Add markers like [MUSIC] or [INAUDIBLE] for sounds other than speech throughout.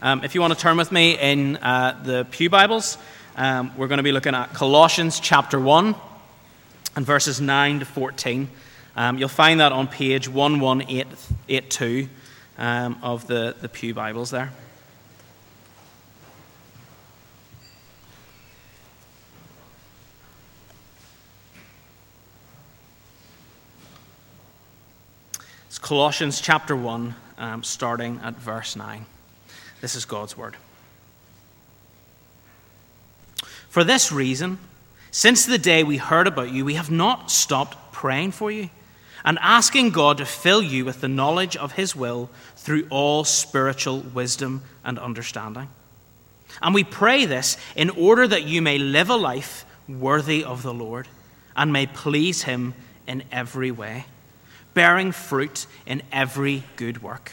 Um, if you want to turn with me in uh, the Pew Bibles, um, we're going to be looking at Colossians chapter 1 and verses 9 to 14. Um, you'll find that on page 11882 um, of the, the Pew Bibles there. It's Colossians chapter 1, um, starting at verse 9. This is God's word. For this reason, since the day we heard about you, we have not stopped praying for you and asking God to fill you with the knowledge of His will through all spiritual wisdom and understanding. And we pray this in order that you may live a life worthy of the Lord and may please Him in every way, bearing fruit in every good work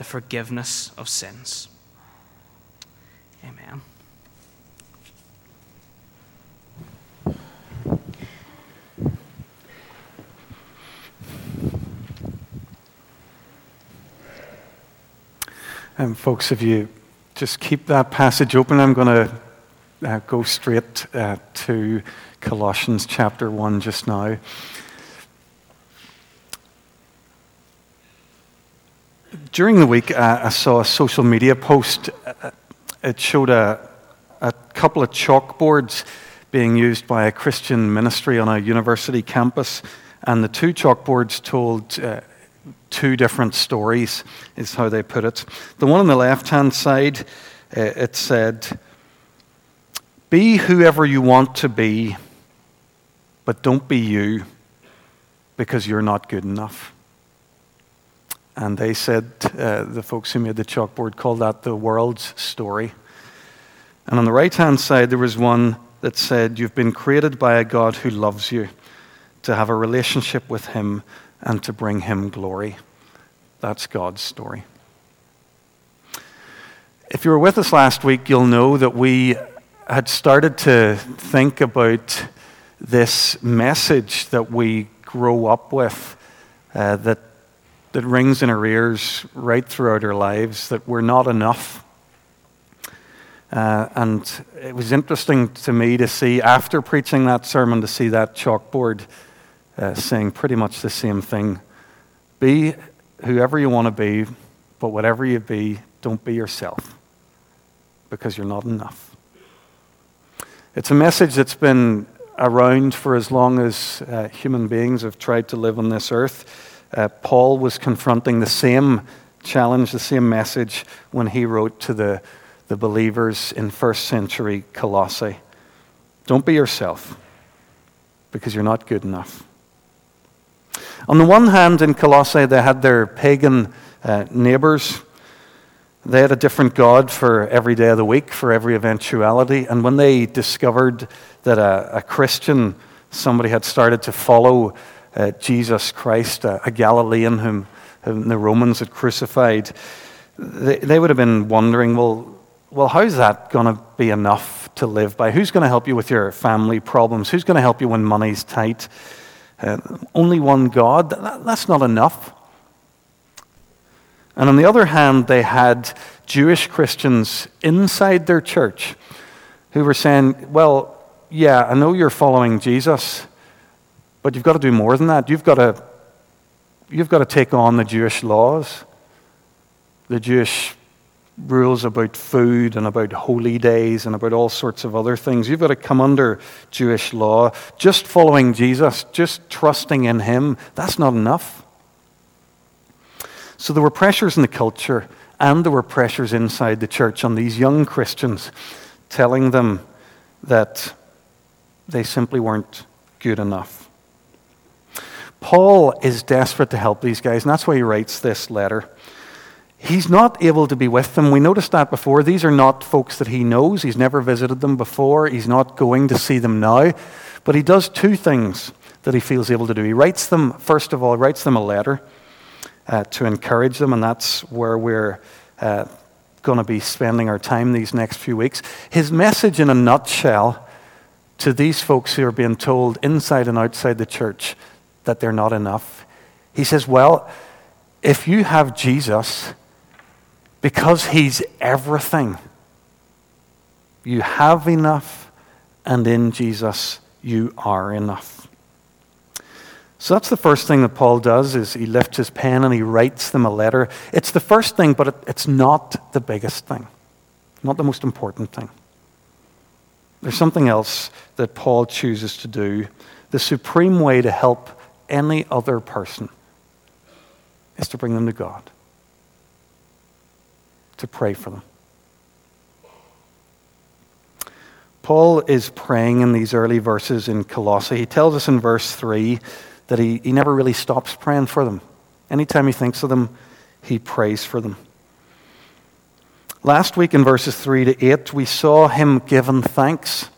the forgiveness of sins. Amen. Um, folks, if you just keep that passage open, I'm going to uh, go straight uh, to Colossians chapter 1 just now. During the week, uh, I saw a social media post. Uh, it showed a, a couple of chalkboards being used by a Christian ministry on a university campus, and the two chalkboards told uh, two different stories, is how they put it. The one on the left hand side, uh, it said, Be whoever you want to be, but don't be you because you're not good enough. And they said, uh, the folks who made the chalkboard called that the world's story. And on the right hand side, there was one that said, You've been created by a God who loves you, to have a relationship with Him and to bring Him glory. That's God's story. If you were with us last week, you'll know that we had started to think about this message that we grow up with, uh, that that rings in our ears right throughout our lives that we're not enough. Uh, and it was interesting to me to see, after preaching that sermon, to see that chalkboard uh, saying pretty much the same thing. Be whoever you want to be, but whatever you be, don't be yourself because you're not enough. It's a message that's been around for as long as uh, human beings have tried to live on this earth. Uh, Paul was confronting the same challenge, the same message when he wrote to the, the believers in first century Colossae. Don't be yourself because you're not good enough. On the one hand, in Colossae, they had their pagan uh, neighbors. They had a different God for every day of the week, for every eventuality. And when they discovered that a, a Christian, somebody had started to follow uh, Jesus Christ, a, a Galilean whom, whom, the Romans had crucified, they, they would have been wondering, well, well, how's that going to be enough to live by? Who's going to help you with your family problems? Who's going to help you when money's tight? Uh, only one God? That, that's not enough. And on the other hand, they had Jewish Christians inside their church who were saying, well, yeah, I know you're following Jesus, but you've got to do more than that. You've got to, you've got to take on the Jewish laws, the Jewish rules about food and about holy days and about all sorts of other things. You've got to come under Jewish law. Just following Jesus, just trusting in Him, that's not enough. So there were pressures in the culture and there were pressures inside the church on these young Christians telling them that they simply weren't good enough. Paul is desperate to help these guys, and that's why he writes this letter. he's not able to be with them. We noticed that before. These are not folks that he knows. He's never visited them before. He's not going to see them now. But he does two things that he feels able to do. He writes them, first of all, writes them a letter uh, to encourage them, and that's where we're uh, going to be spending our time these next few weeks. His message, in a nutshell, to these folks who are being told inside and outside the church that they're not enough, he says, Well, if you have Jesus, because he's everything, you have enough, and in Jesus, you are enough. So that's the first thing that Paul does is he lifts his pen and he writes them a letter. It's the first thing, but it, it's not the biggest thing, not the most important thing. There's something else that Paul chooses to do. The supreme way to help any other person is to bring them to God, to pray for them. Paul is praying in these early verses in Colossae. He tells us in verse 3 that he, he never really stops praying for them. Anytime he thinks of them, he prays for them. Last week in verses 3 to 8, we saw him giving thanks.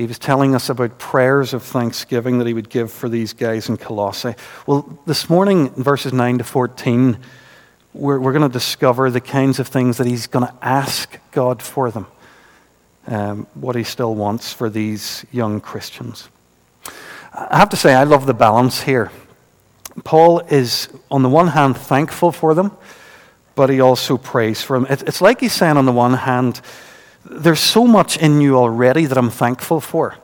He was telling us about prayers of thanksgiving that he would give for these guys in Colossae. Well, this morning, verses 9 to 14, we're, we're going to discover the kinds of things that he's going to ask God for them, um, what he still wants for these young Christians. I have to say, I love the balance here. Paul is, on the one hand, thankful for them, but he also prays for them. It's like he's saying, on the one hand, there's so much in you already that I'm thankful for.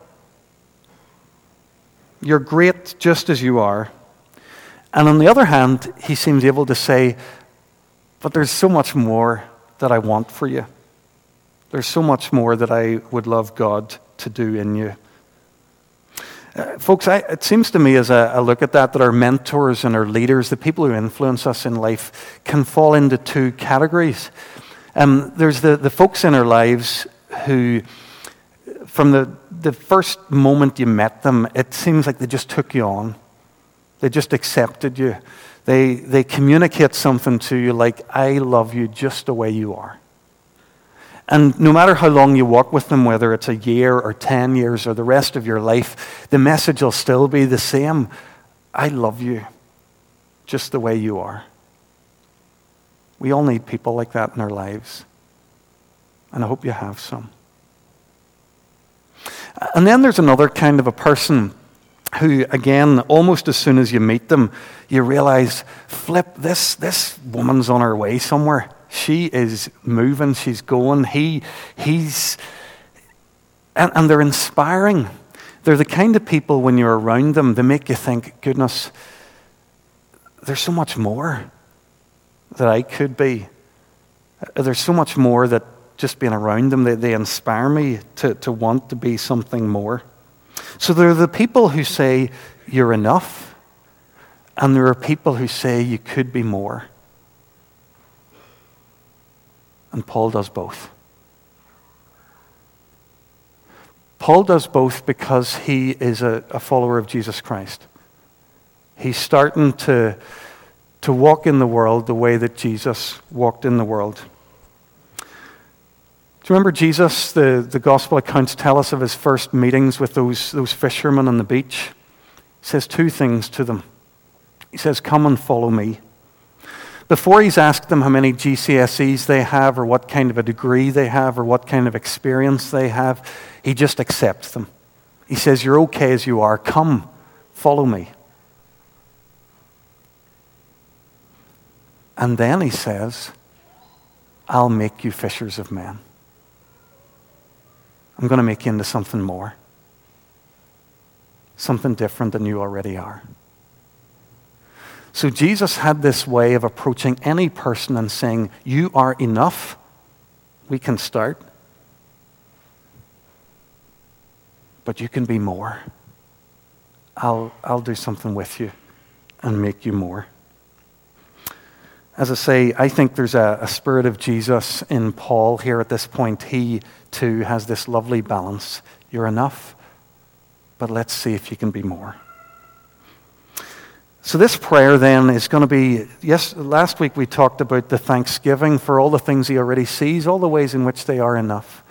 You're great just as you are. And on the other hand, he seems able to say, but there's so much more that I want for you. There's so much more that I would love God to do in you. Uh, folks, I, it seems to me as I, look at that, that our mentors and our leaders, the people who influence us in life, can fall into two categories. Um, there's the, the folks in our lives who, from the, the first moment you met them, it seems like they just took you on. They just accepted you. They, they communicate something to you like, I love you just the way you are. And no matter how long you walk with them, whether it's a year or 10 years or the rest of your life, the message will still be the same I love you just the way you are. We all need people like that in our lives. And I hope you have some. And then there's another kind of a person who, again, almost as soon as you meet them, you realize, flip, this, this woman's on her way somewhere. She is moving, she's going. He, he's, and, and they're inspiring. They're the kind of people, when you're around them, they make you think, goodness, there's so much more that I could be. Uh, there's so much more that just being around them, they, they inspire me to, to want to be something more. So there are the people who say, You're enough, and there are people who say, You could be more. And Paul does both. Paul does both because he is a, a, follower of Jesus Christ. He's starting to, to walk in the world the way that Jesus walked in the world. Do you remember Jesus? The, the gospel accounts tell us of his first meetings with those, those fishermen on the beach. He says two things to them. He says, Come and follow me. Before he's asked them how many GCSEs they have, or what kind of a degree they have, or what kind of experience they have, he just accepts them. He says, You're okay as you are. Come, follow me. And then he says, I'll make you fishers of men. I'm going to make you into something more, something different than you already are. So Jesus had this way of approaching any person and saying, You are enough. We can start. But you can be more. I'll, I'll do something with you and make you more. As I say, I think there's a, a spirit of Jesus in Paul here at this point. He, too, has this lovely balance. You're enough, but let's see if you can be more. So, this prayer then is going to be yes, last week we talked about the thanksgiving for all the things he already sees, all the ways in which they are enough.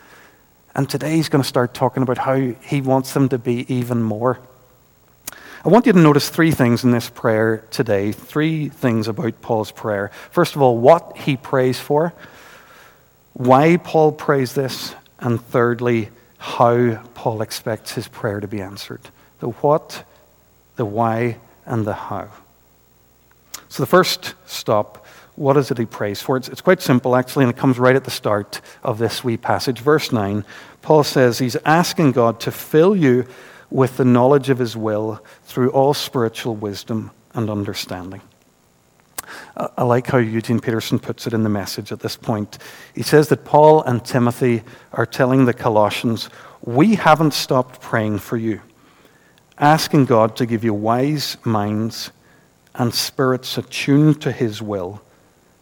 And today he's going to start talking about how he wants them to be even more. I want you to notice three things in this prayer today, three things about Paul's prayer. First of all, what he prays for, why Paul prays this, and thirdly, how Paul expects his prayer to be answered. The what, the why, and the how. So the first stop, what is it he prays for? It's, it's quite simple, actually, and it comes right at the start of this wee passage. Verse 9, Paul says he's asking God to fill you with the knowledge of his will through all spiritual wisdom and understanding. I like how Eugene Peterson puts it in the message at this point. He says that Paul and Timothy are telling the Colossians, We haven't stopped praying for you asking God to give you wise minds and spirits attuned to His will,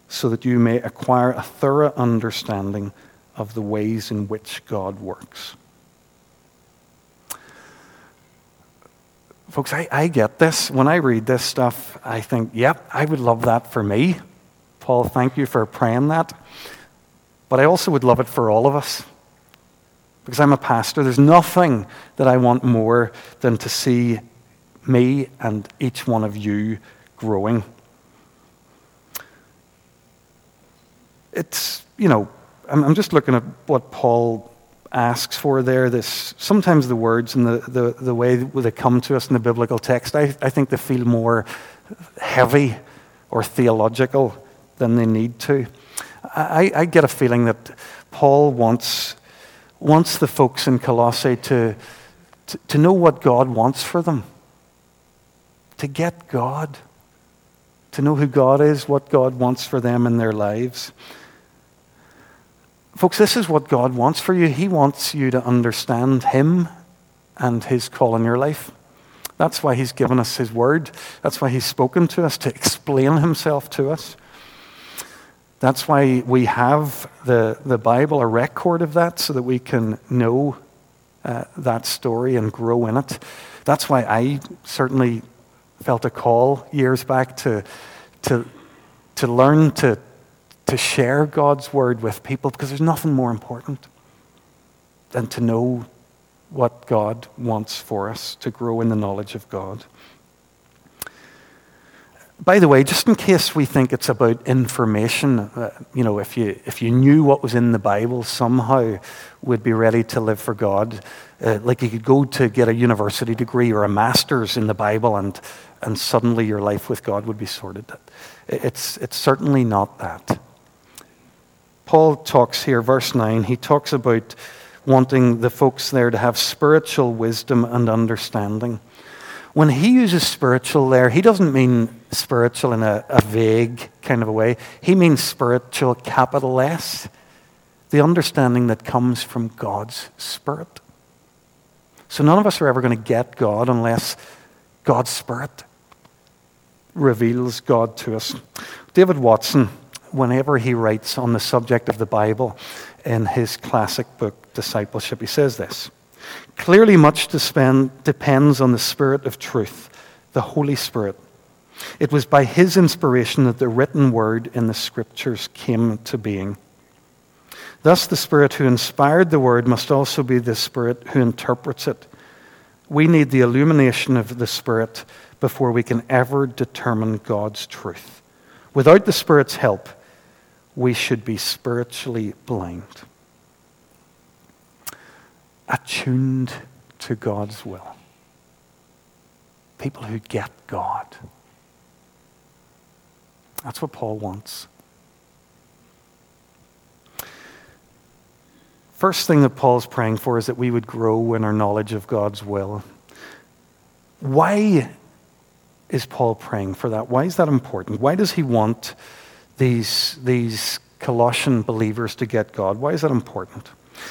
so that you may acquire a thorough understanding of the ways in which God works. Folks, I, I get this. When I read this stuff, I think, yep, I would love that for me. Paul, thank you for praying that. But I also would love it for all of us because I'm a pastor, there's nothing that I want more than to see me and each one of you growing. It's, you know, I'm, just looking at what Paul asks for there. This sometimes the words and the, the, the way they come to us in the biblical text, I, I think they feel more heavy or theological than they need to. I, I get a feeling that Paul wants wants the folks in Colossae to, to, to know what God wants for them, to get God, to know who God is, what God wants for them in their lives. Folks, this is what God wants for you. He wants you to understand Him and His call in your life. That's why He's given us His word. That's why He's spoken to us to explain Himself to us. That's why we have the, the Bible, a record of that, so that we can know uh, that story and grow in it. That's why I certainly felt a call years back to, to, to learn to, to share God's word with people because there's nothing more important than to know what God wants for us, to grow in the knowledge of God. By the way, just in case we think it's about information, uh, you know, if you, if you knew what was in the Bible, somehow would be ready to live for God. Uh, like you could go to get a university degree or a master's in the Bible, and, and suddenly your life with God would be sorted. It's, it's certainly not that. Paul talks here, verse 9, he talks about wanting the folks there to have spiritual wisdom and understanding. When he uses spiritual there, he doesn't mean spiritual in a, a vague kind of a way. He means spiritual, capital S, the understanding that comes from God's Spirit. So none of us are ever going to get God unless God's Spirit reveals God to us. David Watson, whenever he writes on the subject of the Bible in his classic book, Discipleship, he says this Clearly, much to spend depends on the Spirit of truth, the Holy Spirit. It was by His inspiration that the written word in the Scriptures came to being. Thus, the Spirit who inspired the word must also be the Spirit who interprets it. We need the illumination of the Spirit before we can ever determine God's truth. Without the Spirit's help, we should be spiritually blind attuned to God's will. People who get God. That's what Paul wants. First thing that Paul's praying for is that we would grow in our knowledge of God's will. Why is Paul praying for that? Why is that important? Why does he want these, these Colossian believers to get God? Why is that important?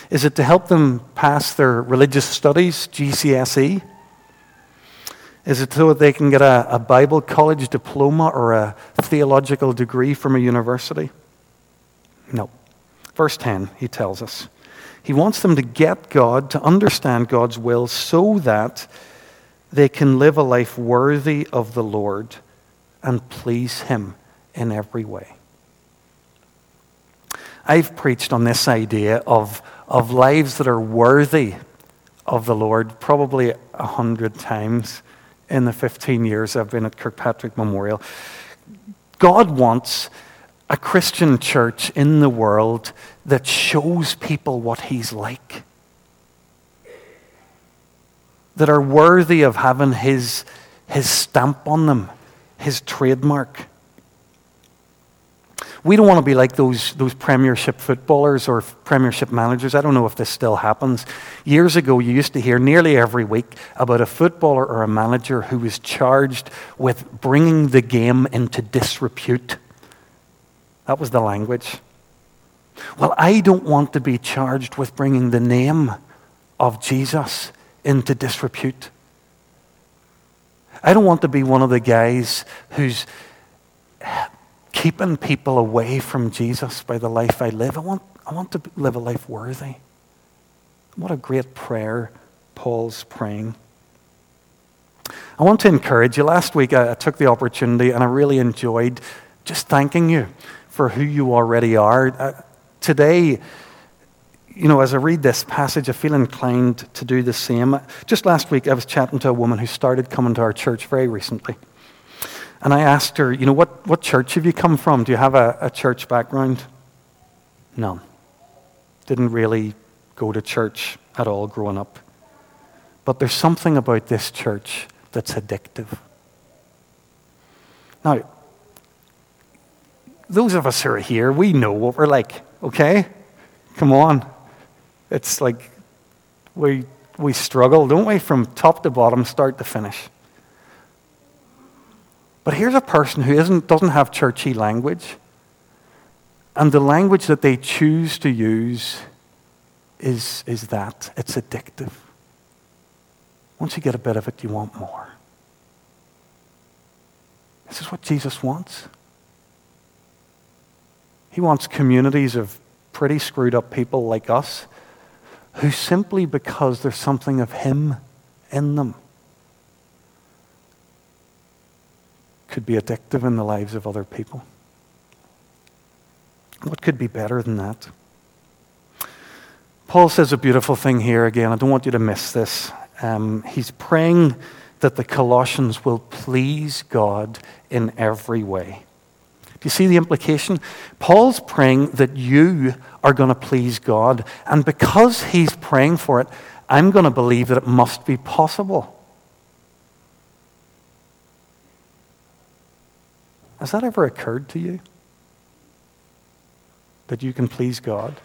Is it to help them pass their religious studies, GCSE? Is it so that they can get a, a Bible college diploma or a theological degree from a university? No. Verse 10, he tells us. He wants them to get God, to understand God's will, so that they can live a life worthy of the Lord and please Him in every way. I've preached on this idea of, of lives that are worthy of the Lord probably a hundred times in the 15 years I've been at Kirkpatrick Memorial. God wants a Christian church in the world that shows people what He's like, that are worthy of having His, his stamp on them, His trademark. We don't want to be like those, those premiership footballers or premiership managers. I don't know if this still happens. Years ago, you used to hear nearly every week about a footballer or a manager who was charged with bringing the game into disrepute. That was the language. Well, I don't want to be charged with bringing the name of Jesus into disrepute. I don't want to be one of the guys who's keeping people away from Jesus by the life I live. I want, I want to live a life worthy. What a great prayer Paul's praying. I want to encourage you. Last week I, took the opportunity and I really enjoyed just thanking you for who you already are. Uh, today, you know, as I read this passage, I feel inclined to do the same. Just last week, I was chatting to a woman who started coming to our church very recently. And I asked her, you know, what, what church have you come from? Do you have a, a church background? None. Didn't really go to church at all growing up. But there's something about this church that's addictive. Now, those of us who are here, we know what we're like, okay? Come on. It's like we, we struggle, don't we, from top to bottom, start to finish. But here's a person who isn't, doesn't have churchy language. And the language that they choose to use is, is that it's addictive. Once you get a bit of it, you want more. This is what Jesus wants. He wants communities of pretty screwed up people like us who simply because there's something of Him in them could be addictive in the lives of other people. What could be better than that? Paul says a beautiful thing here again. I don't want you to miss this. Um, he's praying that the Colossians will please God in every way. Do you see the implication? Paul's praying that you are going to please God. And because he's praying for it, I'm going to believe that it must be possible. Has that ever occurred to you? That you can please God?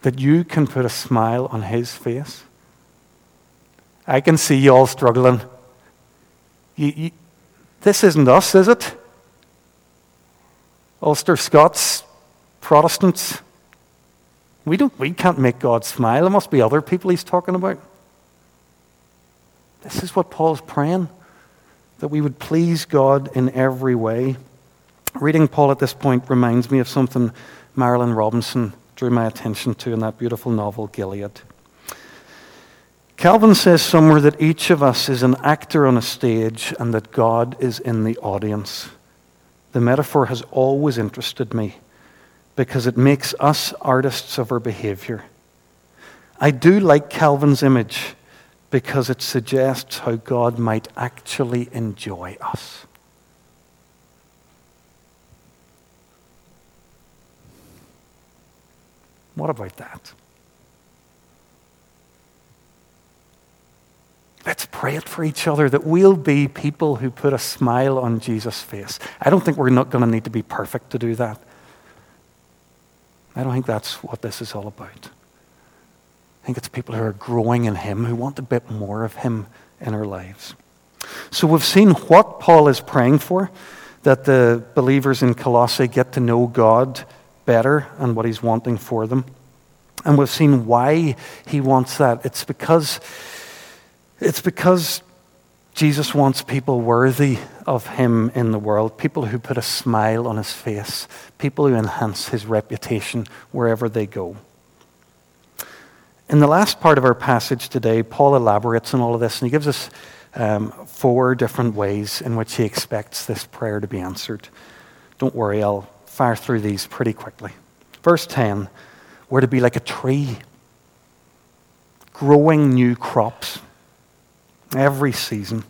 That you can put a smile on His face? I can see you all struggling. You, you, this isn't us, is it? Ulster Scots, Protestants. We, don't, we can't make God smile. It must be other people he's talking about. This is what Paul's praying that we would please God in every way. Reading Paul at this point reminds me of something Marilynne Robinson drew my attention to in that beautiful novel, Gilead. Calvin says somewhere that each of us is an actor on a stage and that God is in the audience. The metaphor has always interested me because it makes us artists of our behavior. I do like Calvin's image because it suggests how God might actually enjoy us. What about that? Let's pray it for each other that we'll be people who put a smile on Jesus' face. I don't think we're not going to need to be perfect to do that. I don't think that's what this is all about. I think it's people who are growing in Him, who want a bit more of Him in our lives. So we've seen what Paul is praying for, that the believers in Colossae get to know God better and what He's wanting for them. And we've seen why He wants that. It's because, it's because Jesus wants people worthy of Him in the world, people who put a smile on His face, people who enhance His reputation wherever they go. In the last part of our passage today, Paul elaborates on all of this and he gives us um, four different ways in which he expects this prayer to be answered. Don't worry, I'll fire through these pretty quickly. Verse 10 we're to be like a tree, growing new crops every season.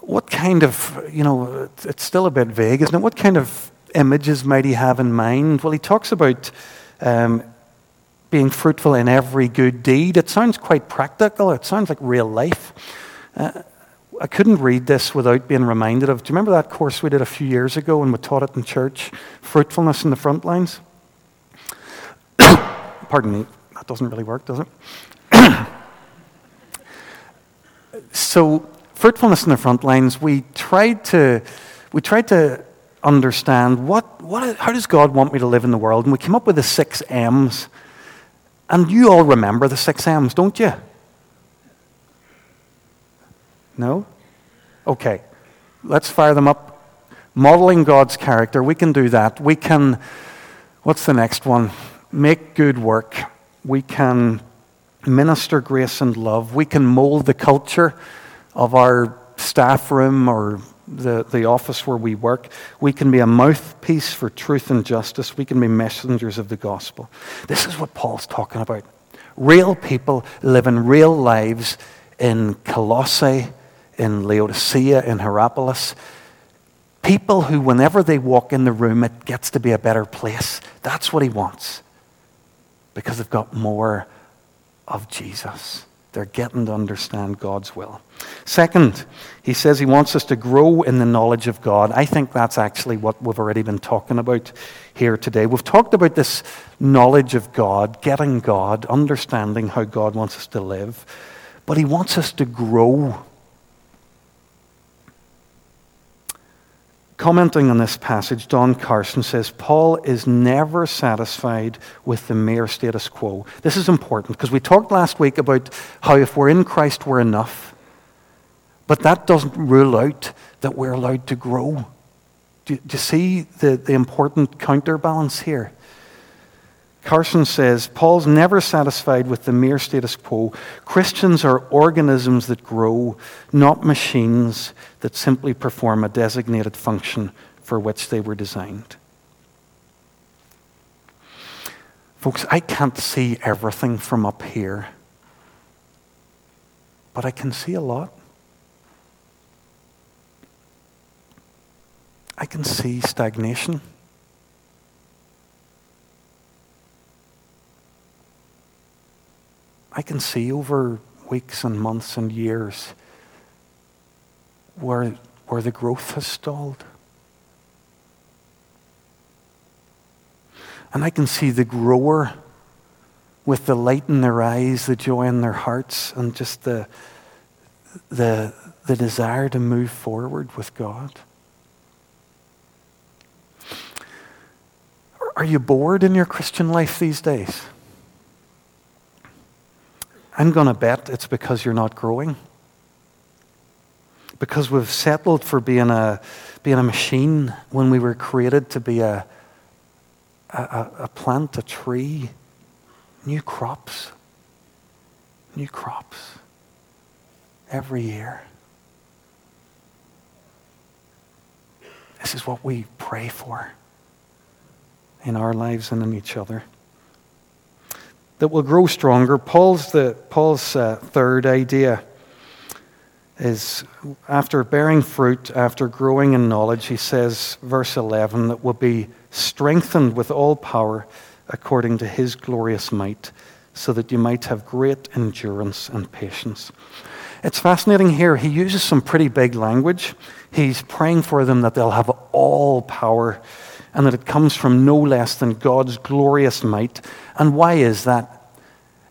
What kind of, you know, it's still a bit vague, isn't it? What kind of images might he have in mind? Well, he talks about um, being fruitful in every good deed. It sounds quite practical, it sounds like real life. Uh, I couldn't read this without being reminded of. Do you remember that course we did a few years ago when we taught it in church? Fruitfulness in the front lines? [COUGHS] Pardon me, that doesn't really work, does it? [COUGHS] so, fruitfulness in the front lines, we tried to, we tried to understand what, what, how does God want me to live in the world? And we came up with the six M's. And you all remember the six M's, don't you? No? Okay. Let's fire them up. Modeling God's character, we can do that. We can, what's the next one? Make good work. We can minister grace and love. We can mold the culture of our staff room or the, the office where we work. We can be a mouthpiece for truth and justice. We can be messengers of the gospel. This is what Paul's talking about. Real people living real lives in Colossae, in Laodicea, in Hierapolis. People who, whenever they walk in the room, it gets to be a better place. That's what he wants. Because they've got more of Jesus. They're getting to understand God's will. Second, he says he wants us to grow in the knowledge of God. I think that's actually what we've already been talking about here today. We've talked about this knowledge of God, getting God, understanding how God wants us to live. But he wants us to grow Commenting on this passage, Don Carson says Paul is never satisfied with the mere status quo. This is important because we talked last week about how if we're in Christ, we're enough. But that doesn't rule out that we're allowed to grow. Do, do you see the, the important counterbalance here? Carson says Paul's never satisfied with the mere status quo. Christians are organisms that grow, not machines that simply perform a designated function for which they were designed. Folks, I can't see everything from up here, but I can see a lot. I can see stagnation. I can see over weeks and months and years where, where the growth has stalled. And I can see the grower with the light in their eyes, the joy in their hearts, and just the, the, the desire to move forward with God. Are you bored in your Christian life these days? I'm going to bet it's because you're not growing. Because we've settled for being a, being a machine when we were created to be a, a, a plant, a tree, new crops. New crops every year. This is what we pray for in our lives and in each other that will grow stronger. Paul's, the, Paul's uh, third idea is after bearing fruit, after growing in knowledge, he says, verse 11, that will be strengthened with all power according to his glorious might, so that you might have great endurance and patience. It's fascinating here. He uses some pretty big language. He's praying for them that they'll have all power and that it comes from no less than God's glorious might. And why is that?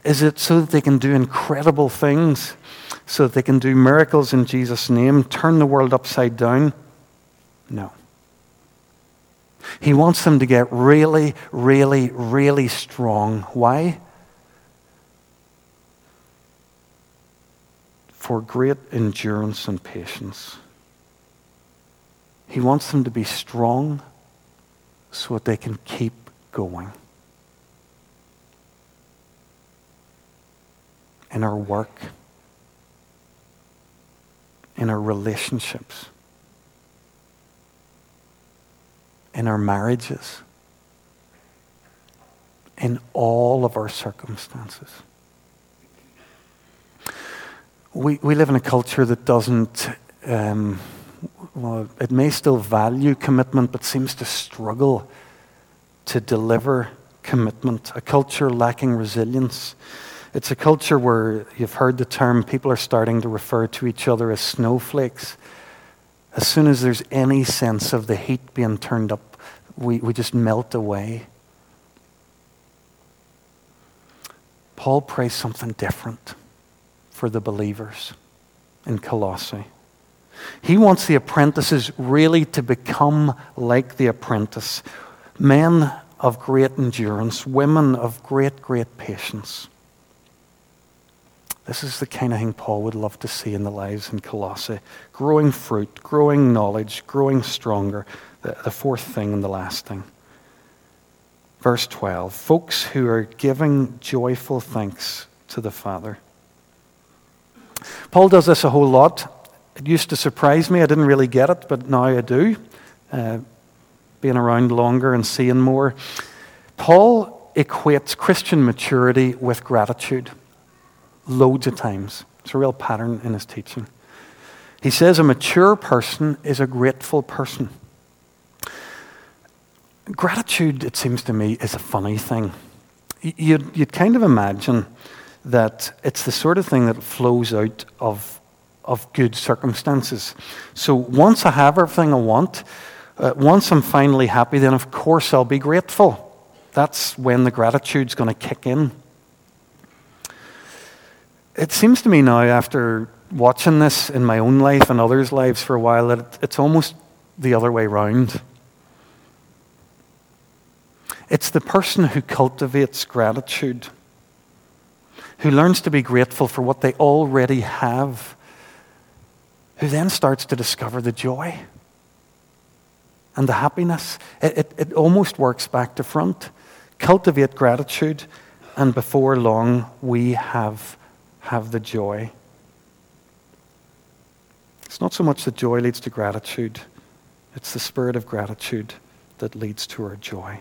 Is it so that they can do incredible things? So that they can do miracles in Jesus' name, turn the world upside down? No. He wants them to get really, really, really strong. Why? For great endurance and patience. He wants them to be strong so that they can keep going. in our work, in our relationships, in our marriages, in all of our circumstances. We, we live in a culture that doesn't, um, well, it may still value commitment, but seems to struggle to deliver commitment, a culture lacking resilience. It's a culture where you've heard the term, people are starting to refer to each other as snowflakes. As soon as there's any sense of the heat being turned up, we, we just melt away. Paul prays something different for the believers in Colossae. He wants the apprentices really to become like the apprentice men of great endurance, women of great, great patience. This is the kind of thing Paul would love to see in the lives in Colossae growing fruit, growing knowledge, growing stronger. The, the fourth thing and the last thing. Verse 12 folks who are giving joyful thanks to the Father. Paul does this a whole lot. It used to surprise me. I didn't really get it, but now I do. Uh, being around longer and seeing more. Paul equates Christian maturity with gratitude loads of times. It's a real pattern in his teaching. He says a mature person is a grateful person. Gratitude, it seems to me, is a funny thing. You'd, you'd kind of imagine that it's the sort of thing that flows out of, of good circumstances. So once I have everything I want, uh, once I'm finally happy, then of course I'll be grateful. That's when the gratitude's going to kick in. It seems to me now, after watching this in my own life and others' lives for a while, that it's almost the other way round. It's the person who cultivates gratitude, who learns to be grateful for what they already have, who then starts to discover the joy and the happiness. It, it, it, almost works back to front. Cultivate gratitude, and before long, we have have the joy. It's not so much that joy leads to gratitude, it's the spirit of gratitude that leads to our joy.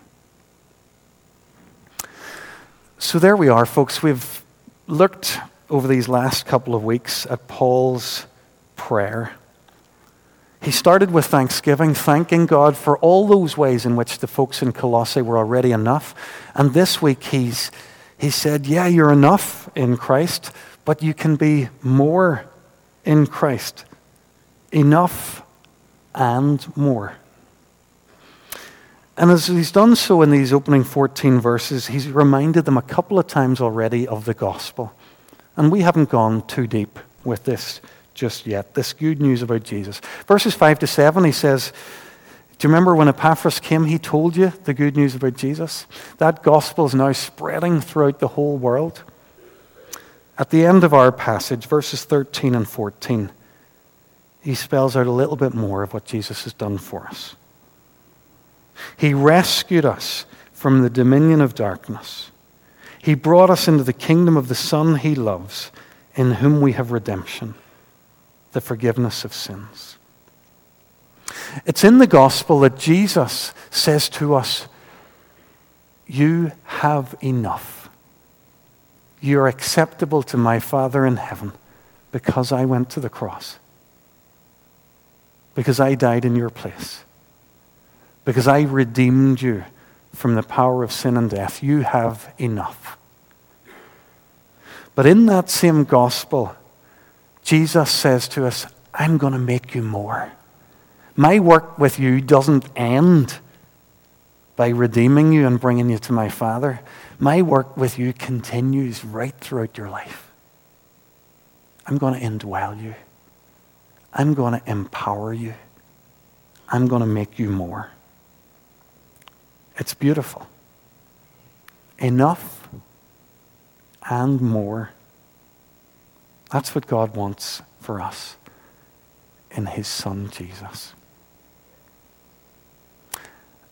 So there we are, folks. We've looked over these last couple of weeks at Paul's prayer. He started with thanksgiving, thanking God for all those ways in which the folks in Colossae were already enough. And this week he's, he said, Yeah, you're enough in Christ, but you can be more in Christ. Enough and more. And as he's done so in these opening 14 verses, he's reminded them a couple of times already of the gospel. And we haven't gone too deep with this just yet, this good news about Jesus. Verses 5 to 7, he says, Do you remember when Epaphras came, he told you the good news about Jesus? That gospel is now spreading throughout the whole world. At the end of our passage, verses 13 and 14, he spells out a little bit more of what Jesus has done for us. He rescued us from the dominion of darkness. He brought us into the kingdom of the Son he loves, in whom we have redemption, the forgiveness of sins. It's in the gospel that Jesus says to us, You have enough. You're acceptable to my Father in heaven because I went to the cross, because I died in your place, because I redeemed you from the power of sin and death. You have enough. But in that same gospel, Jesus says to us, I'm going to make you more. My work with you doesn't end by redeeming you and bringing you to my Father. My work with you continues right throughout your life. I'm going to indwell you. I'm going to empower you. I'm going to make you more. It's beautiful. Enough and more. That's what God wants for us in His Son, Jesus.